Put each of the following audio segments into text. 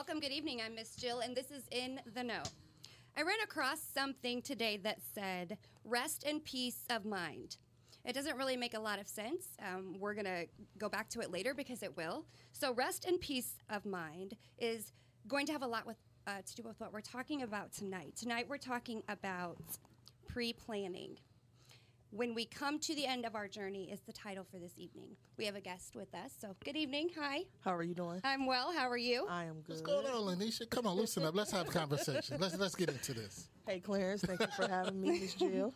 Welcome, good evening. I'm Miss Jill, and this is In the Know. I ran across something today that said, rest and peace of mind. It doesn't really make a lot of sense. Um, we're going to go back to it later because it will. So, rest and peace of mind is going to have a lot with, uh, to do with what we're talking about tonight. Tonight, we're talking about pre planning. When we come to the end of our journey is the title for this evening. We have a guest with us. So, good evening. Hi. How are you doing? I'm well. How are you? I am good. What's going on, Laneisha? Come on, loosen up. Let's have a conversation. Let's let's get into this. Hey, Clarence. Thank you for having me, Miss Jill.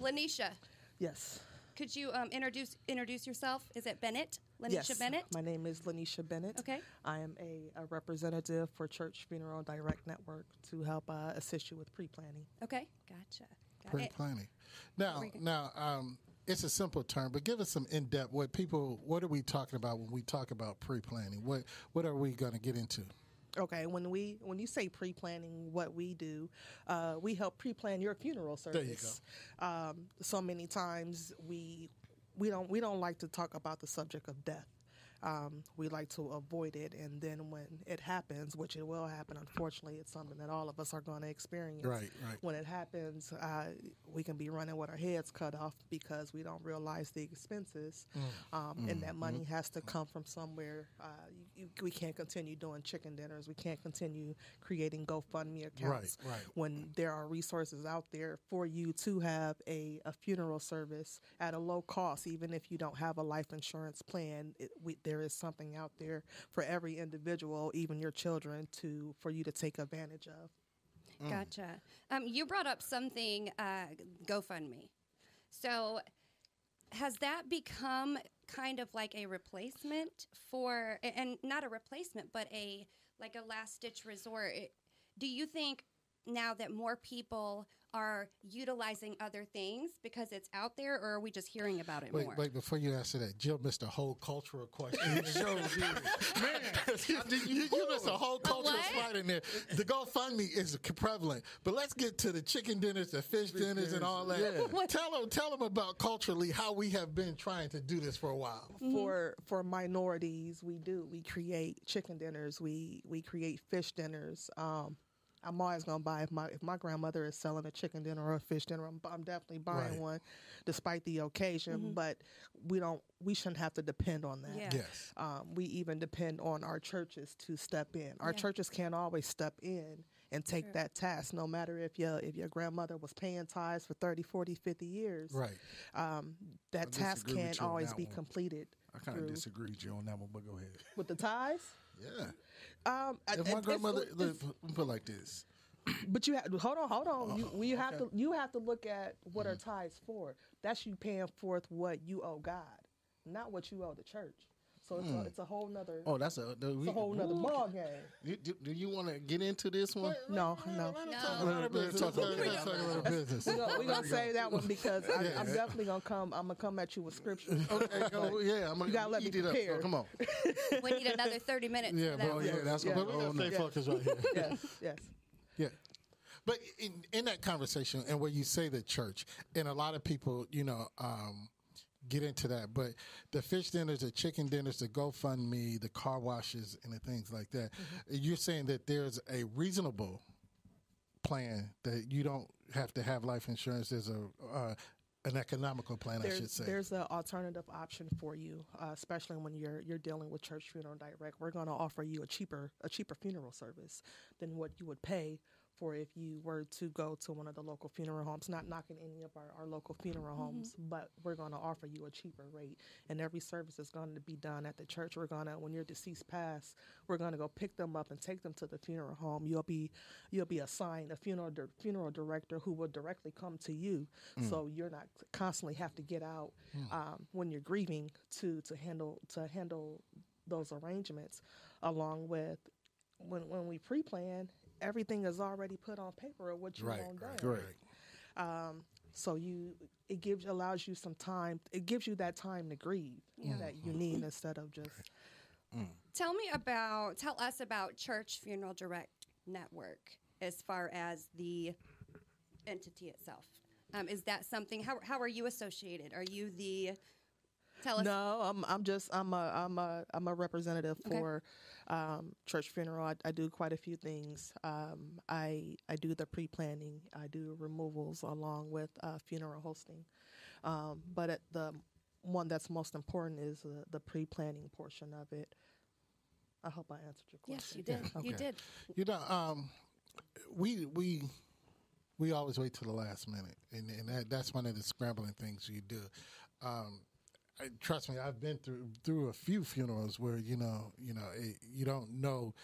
Laneisha, Yes. could you um, introduce introduce yourself? Is it Bennett? Laneisha yes. Bennett? My name is Laneisha Bennett. Okay. I am a, a representative for Church Funeral Direct Network to help uh, assist you with pre-planning. Okay, gotcha. Got Pre planning, Now, now, um, it's a simple term, but give us some in depth. What people? What are we talking about when we talk about pre planning? What What are we going to get into? Okay, when we when you say pre-planning, what we do, uh, we help pre-plan your funeral you service. Um, so many times we we don't we don't like to talk about the subject of death. Um, we like to avoid it, and then when it happens, which it will happen, unfortunately, it's something that all of us are going to experience. Right, right. When it happens, uh, we can be running with our heads cut off because we don't realize the expenses, Mm. um, and that money has to come from somewhere. Uh, you, you, we can't continue doing chicken dinners. We can't continue creating GoFundMe accounts Right, right. when there are resources out there for you to have a, a funeral service at a low cost, even if you don't have a life insurance plan. It, we, there is something out there for every individual, even your children, to for you to take advantage of. Gotcha. Um, you brought up something, uh, GoFundMe. So, has that become kind of like a replacement for, and not a replacement, but a like a last ditch resort? Do you think now that more people are utilizing other things because it's out there, or are we just hearing about it Wait, more? wait, before you answer that, Jill missed a whole cultural question. Man, you, you missed a whole cultural what? spot in there. The GoFundMe is prevalent, but let's get to the chicken dinners, the fish dinners, and all that. Yeah. Tell them, tell them about culturally how we have been trying to do this for a while. for for minorities we do we create chicken dinners we we create fish dinners um I'm always gonna buy if my if my grandmother is selling a chicken dinner or a fish dinner. I'm, I'm definitely buying Right. one, despite the occasion. But we don't we shouldn't have to depend on that. Yeah. Yes. Um, we even depend on our churches to step in. Our Yeah. churches can't always step in and take Sure. that task, no matter if your if your grandmother was paying tithes for 30, 40, 50 years. Right. Um, that I task can't always be one. completed. I kind of through- disagree with you on that one, but go ahead. with the ties. Yeah. Um, If my grandmother, look, let put it like this. but you have hold on, hold on. You, we have okay. to you have to look at what are ties for. That's you paying forth what you owe God, not what you owe the church. So it's, a, it's a whole nother. Oh, that's a. The, it's a whole nother ball game. You, do, do you want to get into this one? No, no. Let No. talk about our business. Let's talk about Let's talk about our business. We're gonna, we gonna say that one because I, Yeah. I'm definitely gonna come. I'm gonna come at you with scripture. Okay, go. Yeah, I'm gonna You gotta let me eat it up. prepare. So come on. we need another 30 minutes Yeah, for bro, yeah, that's Yeah. But we gotta stay Yeah. focused right here. yes, yes. Yeah. But in, in that conversation, and where you say the church, and a lot of people, you know, um, get into that. But the fish dinners, the chicken dinners, the GoFundMe, the car washes, and the things like that, you're saying that there's a reasonable plan that you don't have to have life insurance. There's a uh, an economical plan, I should say. there's an alternative option for you, uh, especially when you're you're dealing with Church Funeral Direct. We're going to offer you a cheaper a cheaper funeral service than what you would pay for if you were to go to one of the local funeral homes. Not knocking any of our, our local funeral mm-hmm. homes, but we're going to offer you a cheaper rate. And every service is going to be done at the church. We're going to when your deceased pass, we're going to go pick them up and take them to the funeral home. You'll be you'll be assigned a funeral di- funeral director who will directly come to you, mm. so you're not constantly have to get out mm. um, when you're grieving to to handle to handle those arrangements, along with when when we pre-plan, everything is already put on paper of what you right, want right, done. right. Um, so you it gives allows you some time. It gives you that time to grieve Yeah. that you mm-hmm. need instead of just mm. Tell me about, tell us about Church Funeral Direct Network as far as the entity itself. Um, is that something, how, how are you associated? Are you the Tell us. No, I'm I'm just I'm a I'm a I'm a representative Okay. for um, church funeral. I, I do quite a few things. Um, I I do the pre planning. I do removals along with uh, funeral hosting. Um, but at the one that's most important is uh, the pre planning portion of it. I hope I answered your question. Yes, you did. You okay. did. You know, um, we we we always wait till the last minute, and, and that, that's one of the scrambling things you do. Um, I, trust me, I've been through through a few funerals where you know you know it, you don't know,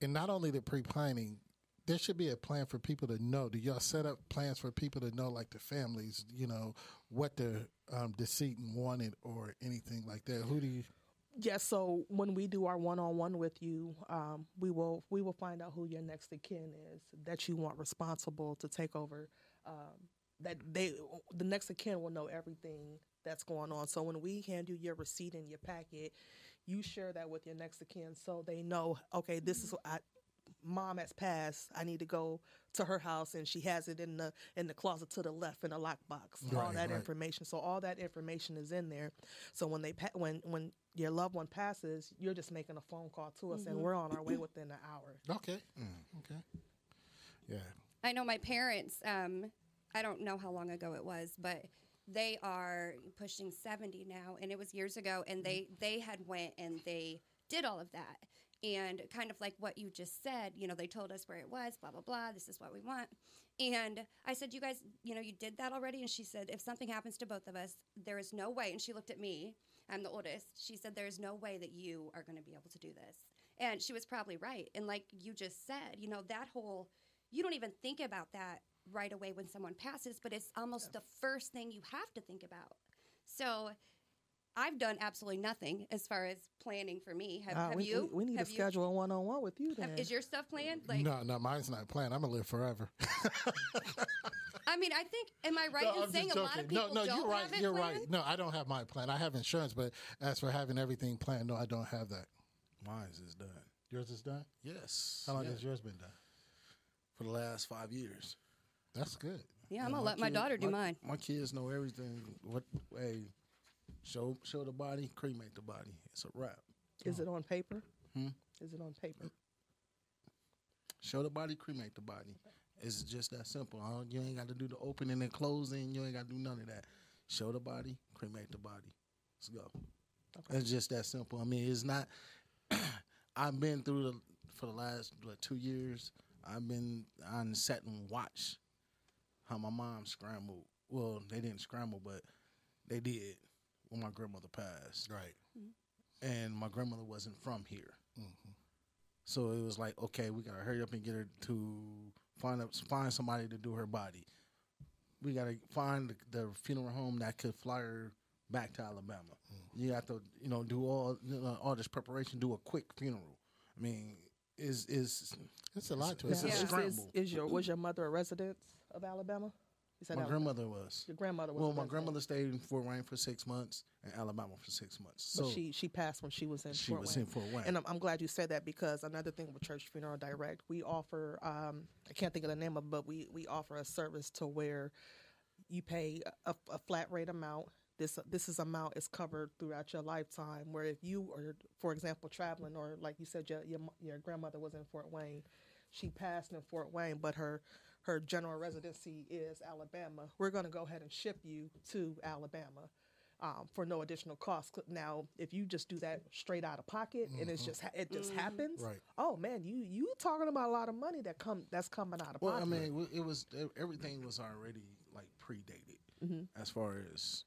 and not only the pre planning. There should be a plan for people to know. Do y'all set up plans for people to know, like the families, you know, what the um, wanted or anything like that? Who do you? Yes. So when we do our one-on-one with you, um, we will we will find out who your next of kin is that you want responsible to take over. Um, that they the next of kin will know everything that's going on. So when we hand you your receipt and your packet, you share that with your next of kin so they know. Okay, this is mm-hmm. what I. Mom has passed. I need to go to her house, and she has it in the in the closet to the left in a lockbox. All that right. information. So all that information is in there. So when they pa- when when your loved one passes, you're just making a phone call to us, and mm-hmm. we're on our way within an hour. Okay, mm, okay, yeah. I know my parents. Um, I don't know how long ago it was, but they are pushing seventy now, and it was years ago. And mm-hmm. they they had went and they did all of that, and kind of like what you just said. You know, they told us where it was, blah blah blah. This is what we want. And I said, you guys, you know, you did that already. And she said, if something happens to both of us, there is no way. And she looked at me. I'm the oldest. She said, there is no way that you are going to be able to do this. And she was probably right. And like you just said, you know, that whole you don't even think about that right away when someone passes, but it's almost the first thing you have to think about. So I've done absolutely nothing as far as planning for me. Have, Uh, have we, you? we, we need have to you- schedule a one-on-one with you. Then have- is your stuff planned? Like, no, no, mine's not planned. I'm gonna live forever. I mean, I think, am I right No, in I'm saying just a lot of joking. people no, no, don't you're right. have You're planned? right. No, I don't have my plan. I have insurance, but as for having everything planned, no, I don't have that. Mine's is done. Yours is done. Yes. How long Yeah. has yours been done? For the last five years. That's good. Yeah, I'm gonna let my kid- daughter do mine. My kids know everything. What? Hey, show show the body, cremate the body. It's a wrap. is it on paper? Hmm? Is it on paper? Show the body, cremate the body. It's just that simple. Uh, You ain't got to do the opening and closing. You ain't got to do none of that. Show the body, cremate the body. Let's go. It's just that simple. I mean, it's not. I've been through the for the last what, two years. I've been on sat and watched how my mom scrambled. Well, they didn't scramble, but they did when my grandmother passed Right. and my grandmother wasn't from here. Mm-hmm. So it was like, okay, we gotta hurry up and get her to find up, find somebody to do her body. We gotta find the, the funeral home that could fly her back to Alabama. Mm-hmm. You have to, you know, do all you know, all this preparation, do a quick funeral. I mean, is is It's a lot to It's it. a Is- is, scramble. is your was your mother a resident of Alabama? You said my Alabama. grandmother was. Your grandmother was. Well, my grandmother stayed in Fort Wayne for six months and Alabama for six months. but So she she passed when she was in. she Fort was Wayne. in Fort Wayne. And I'm, I'm glad you said that because another thing with Church Funeral Direct, we offer, um, I can't think of the name of it, but we, we offer a service to where you pay a, a flat rate amount. This, this is amount is covered throughout your lifetime. Where if you are, for example, traveling or like you said, your, your, your grandmother was in Fort Wayne, she passed in Fort Wayne, but her, her general residency is Alabama. We're going to go ahead and ship you to Alabama um, for no additional cost. Now, if you just do that straight out of pocket and it's just it just happens, Right. Oh man, you you talking about a lot of money that come that's coming out of Well, pocket. I mean, it was everything was already like predated Mm-hmm. as far as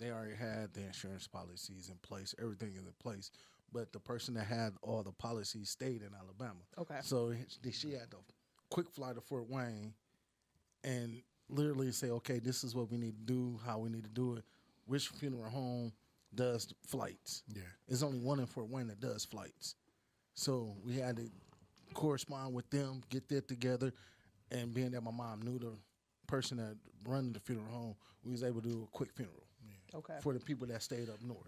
they already had the insurance policies in place. Everything is in place, but the person that had all the policies stayed in Alabama. Okay. so he- she had to quick fly to Fort Wayne and literally say, "Okay, this is what we need to do. How we need to do it. Which funeral home does flights? Yeah. There's only one in Fort Wayne that does flights. So we had to correspond with them, get that together, and being that my mom knew the person that run the funeral home, we was able to do a quick funeral okay. for the people that stayed up north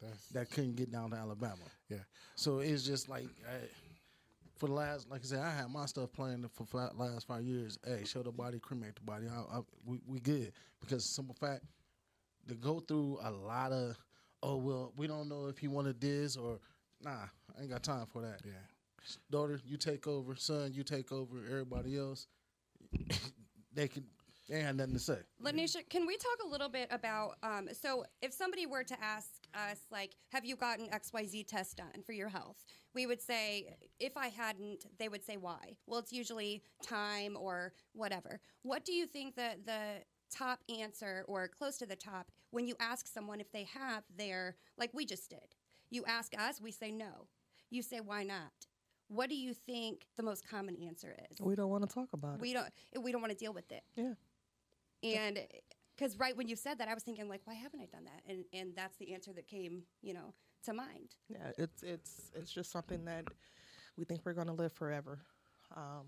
That's that couldn't get down to Alabama. yeah. So it's just like I, for the last, like I said, I had my stuff planned for the last five years. Hey, show the body, cremate the body. I, I, we we good because simple fact to go through a lot of oh well, we don't know if he wanted this or nah. I ain't got time for that. Yeah. Daughter, you take over. Son, you take over. Everybody else, they can. They ain't had nothing to say. Laneisha, can we talk a little bit about? Um, so, if somebody were to ask us, like, have you gotten XYZ test done for your health? We would say, if I hadn't, they would say, why? Well, it's usually time or whatever. What do you think that the top answer or close to the top when you ask someone if they have their, like we just did? You ask us, we say no. You say, why not? What do you think the most common answer is? We don't want to talk about it. We don't. We don't want to deal with it. Yeah. And because right when you said that, I was thinking like, why haven't I done that? And and that's the answer that came, you know, to mind. Yeah, it's it's it's just something that we think we're going to live forever. Um,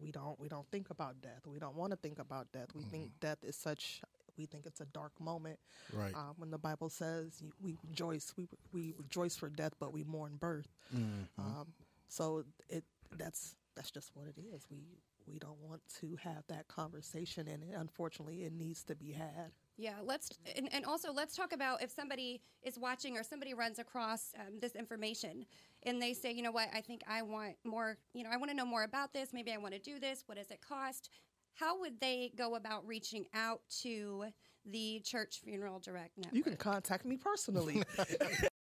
we don't we don't think about death. We don't want to think about death. We think death is such. We think it's a dark moment. Right. Um, when the Bible says we rejoice, we we rejoice for death, but we mourn birth. Um, so it that's that's just what it is. We we don't want to have that conversation, and unfortunately, it needs to be had. Yeah, let's and, and also let's talk about if somebody is watching or somebody runs across um, this information and they say, you know what, I think I want more. You know, I want to know more about this. Maybe I want to do this. What does it cost? How would they go about reaching out to the Church Funeral Direct Network? You can contact me personally.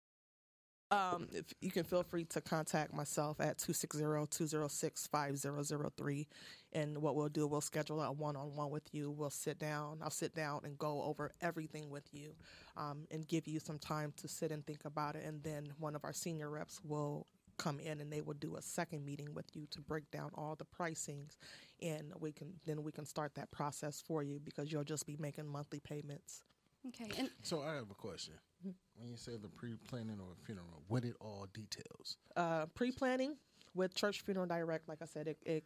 um, if you can feel free to contact myself at 260-206-5003 and what we'll do we'll schedule a one-on-one with you. We'll sit down i'll sit down and go over everything with you um, and give you some time to sit and think about it. And then one of our senior reps will come in and they will do a second meeting with you to break down all the pricings. And we can then we can start that process for you because you'll just be making monthly payments. Okay, and So I have a question. When you say the pre-planning a funeral, what it all details? uh, pre-planning with Church Funeral Direct, like I said, it, it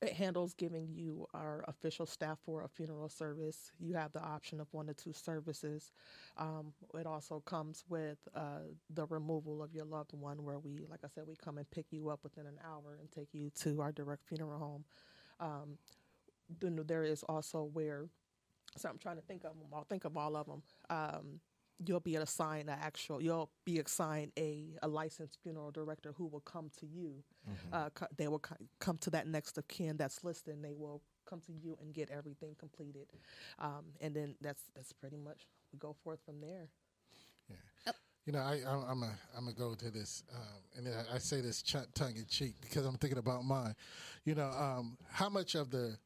it handles giving you our official staff for a funeral service. You have the option of one to two services. Um, it also comes with uh, the removal of your loved one, where we, like I said, we come and pick you up within an hour and take you to our direct funeral home. Um, then there is also where, so I'm trying to think of them. I'll think of all of them. Um, you'll be assigned an actual you'll be assigned a, a licensed funeral director who will come to you. Uh, co- they will co- come to that next of kin that's listed and they will come to you and get everything completed. Um, and then that's that's pretty much we go forth from there. Yeah, You know, I, I, I'm a, I'm gonna go to this, um, and then I, I say this ch- tongue in cheek because I'm thinking about mine. You know, um, how much of the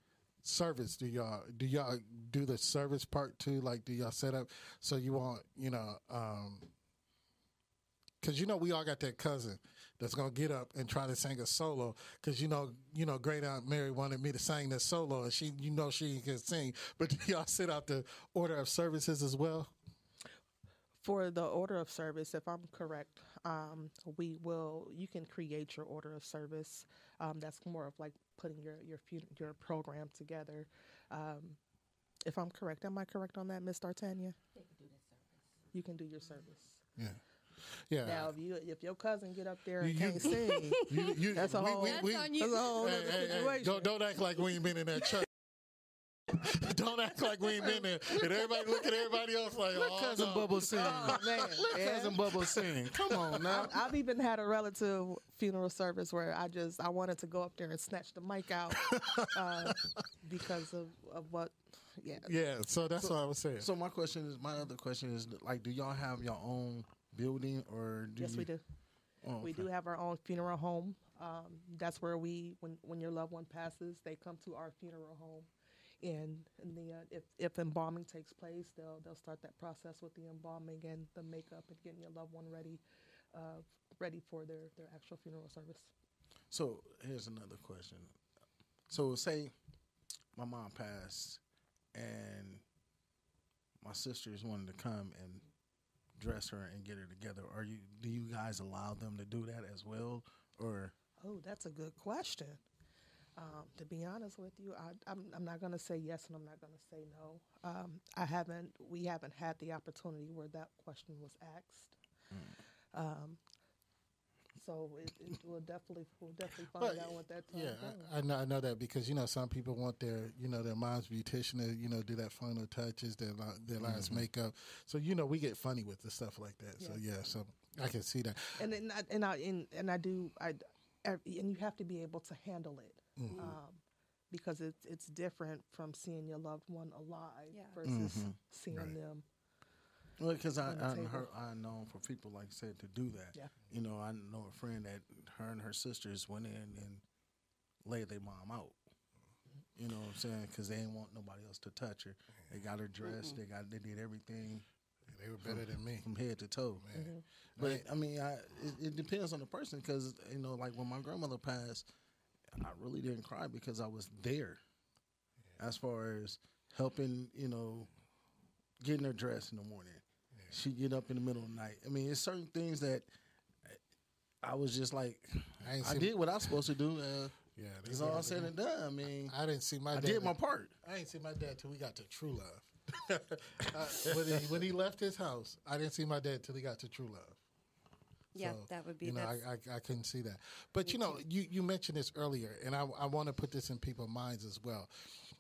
service do y'all do y'all do the service part too? Like, do y'all set up so you want you know, um because you know we all got that cousin that's gonna get up and try to sing a solo because you know you know great aunt Mary wanted me to sing this solo and she you know she can sing, but do y'all set out the order of services as well? for the order of service if i'm correct um, we will you can create your order of service um, that's more of like putting your your your program together. Um, if i'm correct am i correct on that miss d'artagnan? You can do your service. Yeah, yeah. now if you if your cousin get up there and you- can't sing You, you, That's a we, whole- we, That's we, on that's a whole Hey, other hey, hey, situation. don't don't act like we ain't been in that church. Don't act like we ain't been there. And everybody look at everybody else like, Let oh, cousin no. Bubble sing. Oh, man. Let Yeah. cousin Bubble sing. Come on now. I've, I've even had a relative funeral service where I just I wanted to go up there and snatch the mic out uh, because of, of what yeah Yeah, so that's what I was saying. So my question is, my other question is, like, do y'all have your own building or do yes you? we do Oh, we okay. do have our own funeral home um, that's where we when when your loved one passes they come to our funeral home and, and the uh, if if embalming takes place they'll they'll start that process with the embalming and the makeup and getting your loved one ready uh, ready for their their actual funeral service So here's another question. So say my mom passed and my sisters wanted to come and dress her and get her together. Are you do you guys allow them to do that as well? Or Oh, that's a good question. Um, to be honest with you, I, I'm, I'm not going to say yes and I'm not going to say no. Um, I haven't. We haven't had the opportunity where that question was asked. Um, So it, it will definitely we'll definitely find But, out what that time Yeah. I, I know. I know that because you know some people want their you know their mom's beautician to you know do that final touches, their la- their last makeup. So you know we get funny with the stuff like that. So yeah, so I can see that. and then I, and I and, and I do I and you have to be able to handle it Mm-hmm. um, because it's it's different from seeing your loved one alive Yeah. versus mm-hmm. seeing them. Well, because I I heard I know for people like I said to do that. Yeah. You know, I know a friend that her and her sisters went in and laid their mom out. You know what I'm saying? Because they didn't want nobody else to touch her. They got her dressed. They got they did everything They were better than me. from head to toe. Mm-hmm. But I mean, I it, it depends on the person because you know, like when my grandmother passed, I really didn't cry because I was there. As far as helping, you know, getting her dressed in the morning, she get up in the middle of the night. I mean, it's certain things that I was just like, I I did what I was supposed to do. Uh, Yeah, it's that's all I said and done. I mean, I didn't see my. I dad did my part. I didn't see my dad till we got to True Love. uh, when, he, when he left his house, I didn't see my dad till he got to True Love. Yeah, So, that would be You know, I, I I couldn't see that. But you know, you you mentioned this earlier, and I I want to put this in people's minds as well.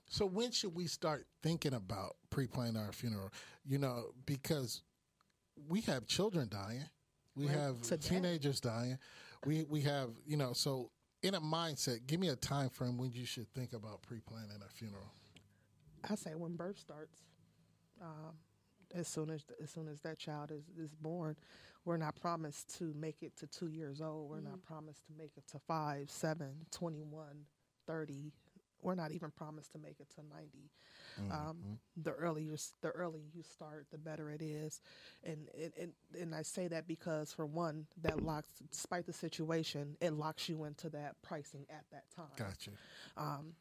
So when should we start thinking about pre-planning our funeral? You know, because we have children dying, we Right. have Today. teenagers dying, we we have you know. So in a mindset, give me a time frame when you should think about pre-planning a funeral. I say when birth starts, um, as soon as as soon as that child is, is born, we're not promised to make it to two years old. We're not promised to make it to five, seven, 21, 30. We're not even promised to make it to 90. Um, the earlier the earlier you start, the better it is, and and, and and I say that because for one, that locks, despite the situation, it locks you into that pricing at that time Gotcha. um,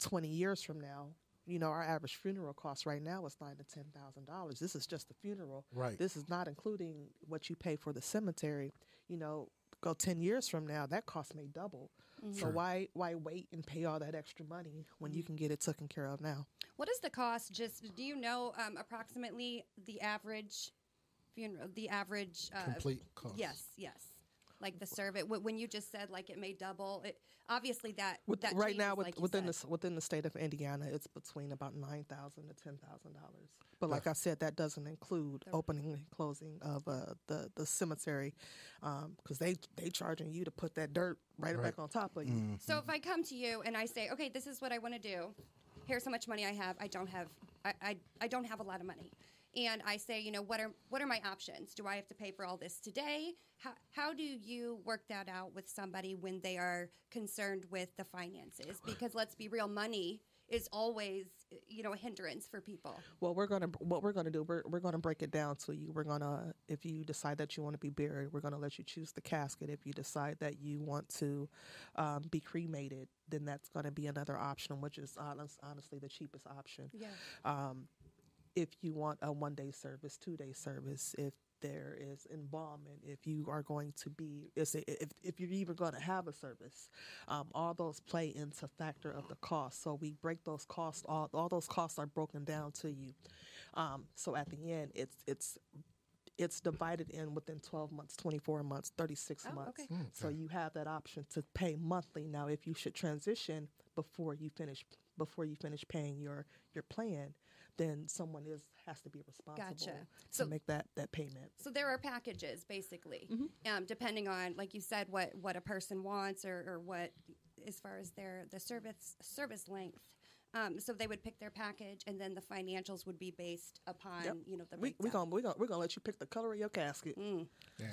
20 years from now, you know, our average funeral cost right now is nine to ten thousand dollars. This is just the funeral. Right. This is not including what you pay for the cemetery. You know, go ten years from now, that cost may double. So why why wait and pay all that extra money when you can get it taken care of now? What is the cost? Just do you know um, approximately the average funeral? The average uh, Complete cost. Yes, yes. Like the survey. When you just said like it may double, it obviously that With, that right now, with, like within the said. s- within the state of Indiana, it's between about nine thousand to ten thousand dollars. But like I said, that doesn't include opening and closing of uh, the the cemetery, because they they charging you to put that dirt right, Right. back on top of you. So if I come to you and I say, okay, this is what I want to do. Here's how much money I have. I don't have. I, I, I don't have a lot of money. And I say, you know, what are what are my options? Do I have to pay for all this today? How how do you work that out with somebody when they are concerned with the finances? Because let's be real, money is always you know a hindrance for people. Well, we're gonna what we're gonna do. We're we're gonna break it down to you. We're gonna if you decide that you want to be buried, we're gonna let you choose the casket. If you decide that you want to um, be cremated, then that's gonna be another option, which is honest, honestly the cheapest option. Yeah. Um, if you want a one day service, two day service, if there is embalming, if you are going to be, if, if you're even going to have a service, um, all those play into factor of the cost. So we break those costs, all, all those costs are broken down to you. Um, so at the end, it's, it's, it's divided in within 12 months, 24 months, 36 Oh, months. okay. So you have that option to pay monthly. Now, if you should transition before you finish before you finish paying your your plan, then someone is has to be responsible Gotcha. to So- make that that payment. So there are packages, basically, Mm-hmm. um, depending on, like you said, what what a person wants or, or what, as far as their the service service length. Um, so they would pick their package, and then the financials would be based upon Yep. you know the We we breakdown. gonna we gonna we're gonna let you pick the color of your casket.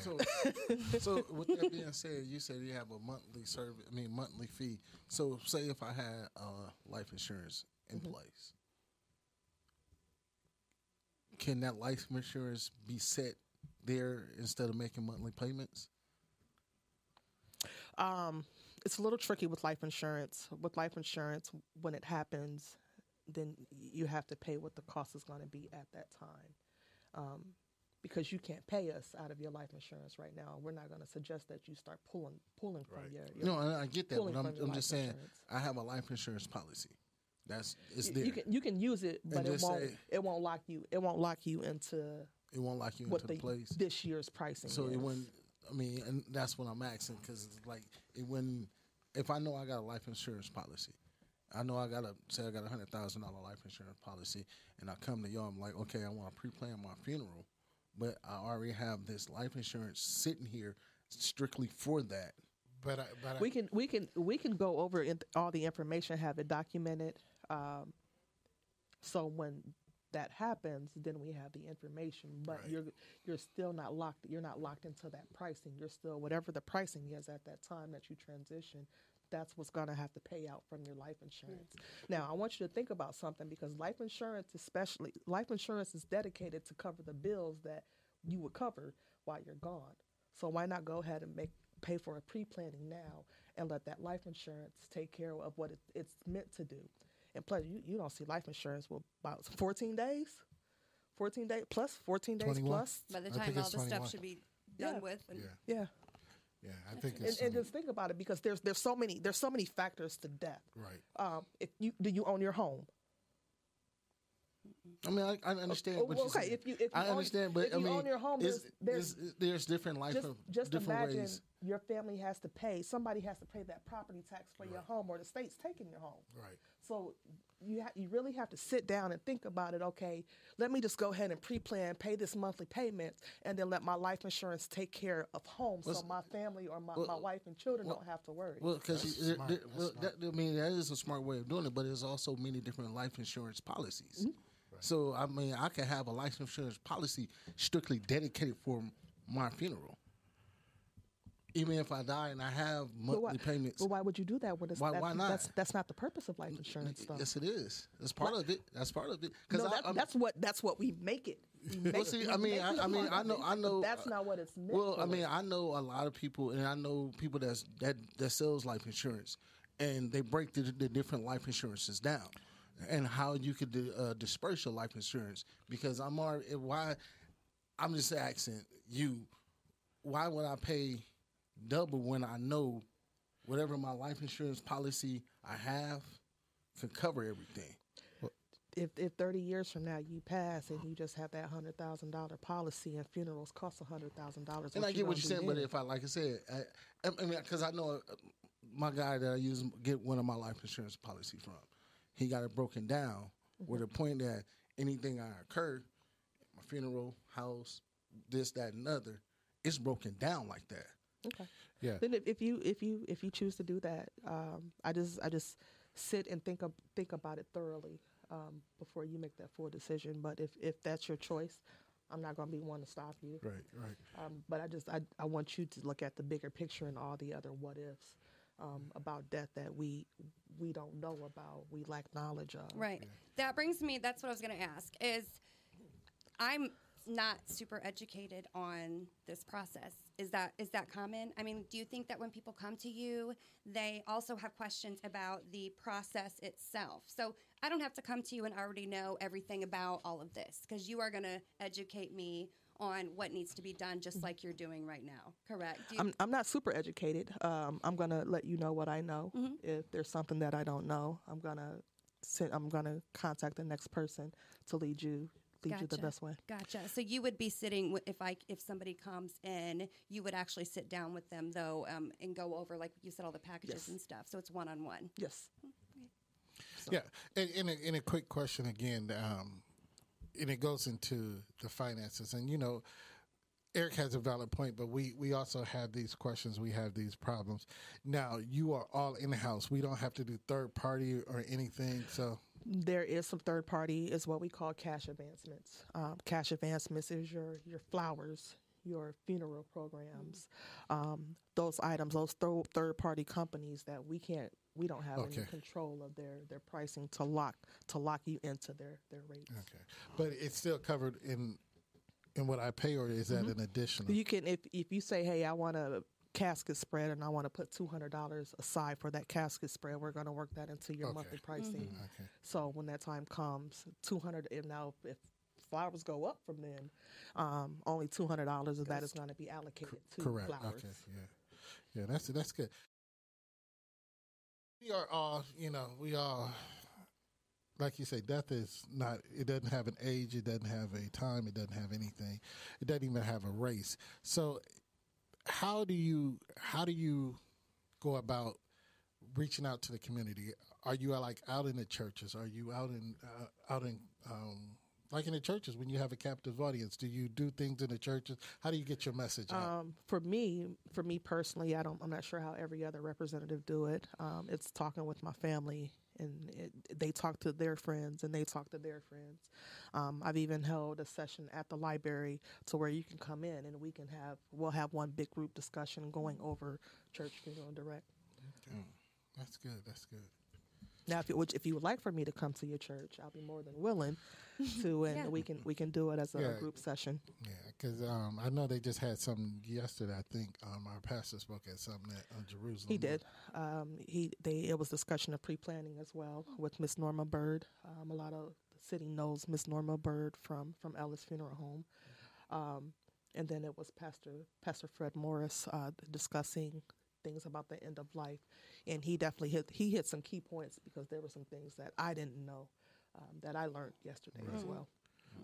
So, so with that being said, you said you have a monthly service. I mean, monthly fee. So, say if I had uh, life insurance in place, can that life insurance be set there instead of making monthly payments? Um, it's a little tricky with life insurance. With life insurance, when it happens, then you have to pay what the cost is going to be at that time. Um, because you can't pay us out of your life insurance right now. We're not going to suggest that you start pulling pulling from Right. your, your No, I, I get that, but I'm, I'm life just saying insurance. I have a life insurance policy. That's it's You- there. You can you can use it, but it won't say- it won't lock you it won't lock you into it won't lock you what into the the place. this year's pricing. So is. it wouldn't. I mean, and that's what I'm asking because like it, when if I know I got a life insurance policy, I know I got a say I got a hundred thousand dollar life insurance policy, and I come to y'all, I'm like, okay, I want to pre-plan my funeral, but I already have this life insurance sitting here strictly for that. But I, but we I, can we can we can go over in all the information, have it documented. Um, so when that happens, then we have the information. But Right. you're you're still not locked. You're not locked into that pricing. You're still whatever the pricing is at that time that you transition. That's what's going to have to pay out from your life insurance. Now, I want you to think about something because life insurance, especially life insurance, is dedicated to cover the bills that you would cover while you're gone. So why not go ahead and make pay for a pre-planning now and let that life insurance take care of what it, it's meant to do. And plus, you, you don't see life insurance for about 14 days, 14 days plus 14 days 21? plus. By the time all the 21. stuff should be done Yeah. with. And yeah, Yeah, yeah, I think and, it's and just think about it because there's there's so many there's so many factors to death. right. Um, if you do you own your home? I mean, I, I understand Oh, what well, you're okay, saying. if you- if you I own- understand, but if I you mean, own your home, it's- there's- there's, there's different life, Just, of, just different imagine ways. your family has to pay. Somebody has to pay that property tax for your home, or the state's taking your home. Right. So you ha- you really have to sit down and think about it. Okay, let me just go ahead and pre-plan, pay this monthly payment, and then let my life insurance take care of home, so my family or my, well, my wife and children well- don't have to worry. Well, because That's smart. That's well, I mean, that is a smart way of doing it, but there's also many different life insurance policies. Mm-hmm. So, I mean, I can have a life insurance policy strictly dedicated for my funeral. Even if I die and I have But why, monthly payments. but why would you do that when it's Why- that- why not? That's that's not the purpose of life insurance, though. Yes, it is. That's part of it. That's part of it. no, I, that, that's what that's what we make it. We make Well, see, I mean, I, I mean, I know, I know. That's not what it's meant. Well, I mean, I know a lot of people, and I know people that's that that sells life insurance, and they break the, the different life insurances down, and how you could di- uh, disperse your life insurance. Because I'm already why I'm just asking you, why would I pay double when I know whatever my life insurance policy I have can cover everything? if if thirty years from now you pass and you just have that hundred thousand dollar policy and funerals cost a hundred thousand dollars, And I get what you're saying, but if I, like I said, I, I mean, because I know uh, my guy that I use get one of my life insurance policy from, he got it broken down where the point that anything I occur, my funeral, house, this, that, and other, it's broken down like that. okay. Yeah. Then if, if you if you if you choose to do that, um, I just I just sit and think of, think about it thoroughly um, before you make that full decision. But if if that's your choice, I'm not going to be one to stop you. Right. Right. Um, but I just I, I want you to look at the bigger picture and all the other what ifs um, about death that we we don't know about, we lack knowledge of. Right. That brings me. That's what I was going to ask. Is I'm not super educated on this process. Is that is that common? I mean, do you think that when people come to you, they also have questions about the process itself? So I don't have to come to you and already know everything about all of this because you are going to educate me on what needs to be done, just like you're doing right now. Correct? You, I'm, I'm not super educated. Um, I'm gonna let you know what I know. Mm-hmm. If there's something that I don't know, I'm gonna send, I'm gonna contact the next person to lead you lead you the best way. Gotcha. So you would be sitting wi- if I if somebody comes in, you would actually sit down with them though um, and go over like you said all the packages Yes. and stuff. So it's one on one. Yes. Yeah, and in a, in a quick question again, um, and it goes into the finances, and you know, Eric has a valid point, but we we also have these questions, we have these problems. Now you are all in house; we don't have to do third party or anything. So There is some third party, is what we call cash advancements. Um, cash advancements is your your flowers, your funeral programs, um, those items, those thir- third party companies that we can't, we don't have Okay. any control of their their pricing to lock to lock you into their their rates. okay, but it's still covered in in what I pay, or is that an additional? You can if if you say, "Hey, I want a casket spread and I want to put two hundred dollars aside for that casket spread," we're going to work that into your Okay. monthly pricing. Okay. So when that time comes, two hundred. And now, if flowers go up from then, um, only two hundred dollars of that is going to be allocated to Correct. flowers. Okay. Yeah. Yeah. That's that's good. We are all, you know, we all, like you say, death is not. It doesn't have an age. It doesn't have a time. It doesn't have anything. It doesn't even have a race. So, how do you how do you go about reaching out to the community? Are you like out in the churches? Are you out in uh, out in um, like in the churches when you have a captive audience? Do you do things in the churches? How do you get your message out? Um, for me, for me personally, I don't. I'm not sure how every other representative do it. Um, it's talking with my family, and it, they talk to their friends, and they talk to their friends. Um, I've even held a session at the library to where you can come in, and we can have. We'll have one big group discussion going over church funeral direct. That's good. That's good. Now, if you, which, if you would like for me to come to your church, I'll be more than willing to, and Yeah. we can we can do it as a Yeah. group session. Yeah, because um, I know they just had something yesterday. I think um, our pastor spoke at something at uh, Jerusalem. He did. Um, he they it was discussion of pre planning as well with Miss Norma Bird. Um, a lot of the city knows Miss Norma Bird from from Ellis Funeral Home, um, and then it was Pastor Pastor Fred Morris uh, discussing things about the end of life, and he definitely hit he hit some key points because there were some things that I didn't know um, that I learned yesterday as well.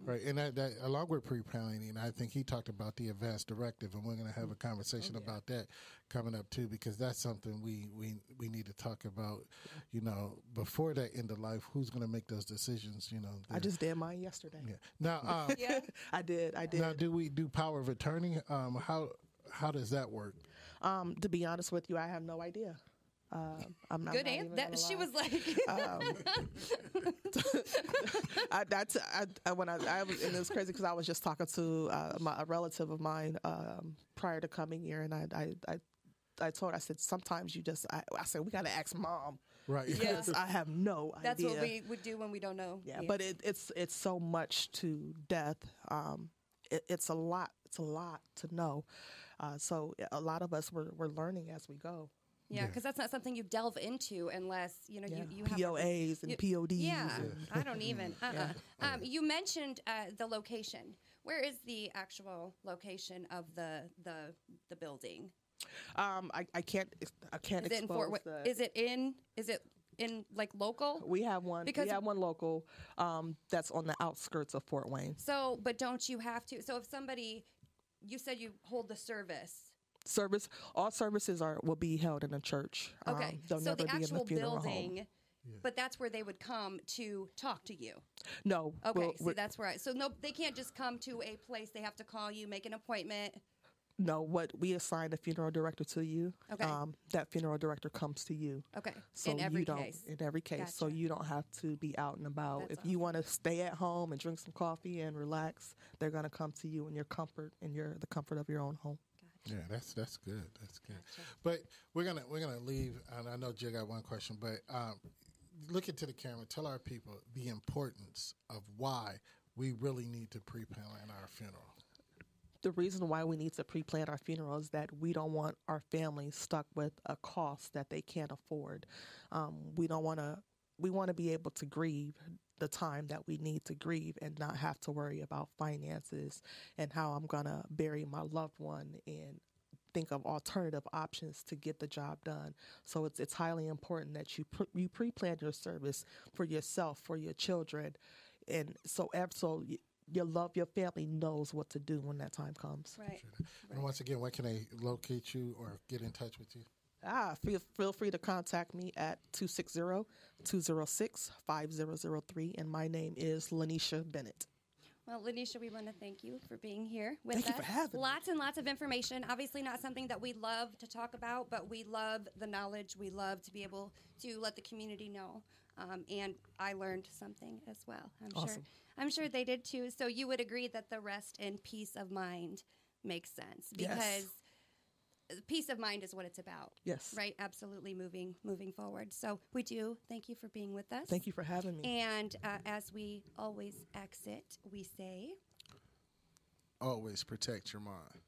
Right, and that, that along with pre-planning, I think he talked about the advanced directive, and we're going to have a conversation about that coming up too, because that's something we we we need to talk about. You know, before that end of life, who's going to make those decisions? You know, I just did mine yesterday. yeah. Now, um, Yeah. I did. I did. now, do we do power of attorney? Um, how how does that work? Um, to be honest with you, I have no idea. Um, I'm not Good not answer. That she was like, Um, I, that's I, I, when I, I was and it was crazy because I was just talking to uh, my, a relative of mine um, prior to coming here, and I I, I I told her, I said sometimes you just I, I said we got to ask mom Right. because I have no that's idea. That's what we would do when we don't know. yeah, the but it, it's it's so much to death. Um, it, it's a lot. It's a lot to know. Uh, so a lot of us we're we're learning as we go. Yeah, because that's not something you delve into unless you know Yeah. you you have POAs and you- PODs. Yeah, and- I don't even. Uh-uh. Um, you mentioned uh, the location. Where is the actual location of the the the building? Um, I, I can't I can't Is it in Fort? The, Is it in? Is it in like local? We have one. Because- we have one local um, that's on the outskirts of Fort Wayne. So, but don't you have to? So, if somebody, you said you hold the service. Service. All services are will be held in a church. Okay, Um, they'll so never the be in actual the funeral home. building. But that's where they would come to talk to you. No. Okay, we'll- see we're- that's where I. So no, they can't just come to a place. They have to call you, make an appointment. no. What we assign a funeral director to you. Okay. Um, that funeral director comes to you. Okay, So in every you don't, case. In every case. So you don't have to be out and about. That's if you want to stay at home and drink some coffee and relax, they're going to come to you in your comfort in your the comfort of your own home. Yeah, that's that's good. That's good. But we're gonna we're gonna leave, and I know Jill got one question, but um, look into the camera. Tell our people the importance of why we really need to pre-plan our funeral. the reason why we need to pre-plan our funeral is that we don't want our families stuck with a cost that they can't afford. Um, we don't want to. We want to be able to grieve the time that we need to grieve and not have to worry about finances and how I'm gonna bury my loved one and think of alternative options to get the job done. So it's it's highly important that you pre- you pre-plan your service for yourself, for your children, and so ev- so your love your family knows what to do when that time comes. Right. And once again, where can they locate you or get in touch with you? Ah, feel, feel free to contact me at 260-206-5003 and my name is Laneisha Bennett. Well, Laneisha, we want to thank you for being here with Thank us. you for having me. Lots and lots of information. Obviously, not something that we love to talk about, but we love the knowledge. We love to be able to let the community know. Um, and I learned something as well. I'm sure. I'm sure they did too. So you would agree that the rest and peace of mind makes sense Yes. Because peace of mind is what it's about. Yes. Right. Absolutely moving moving forward. So we do thank you for being with us. Thank you for having me. And uh, as we always exit, we say. Always protect your mind.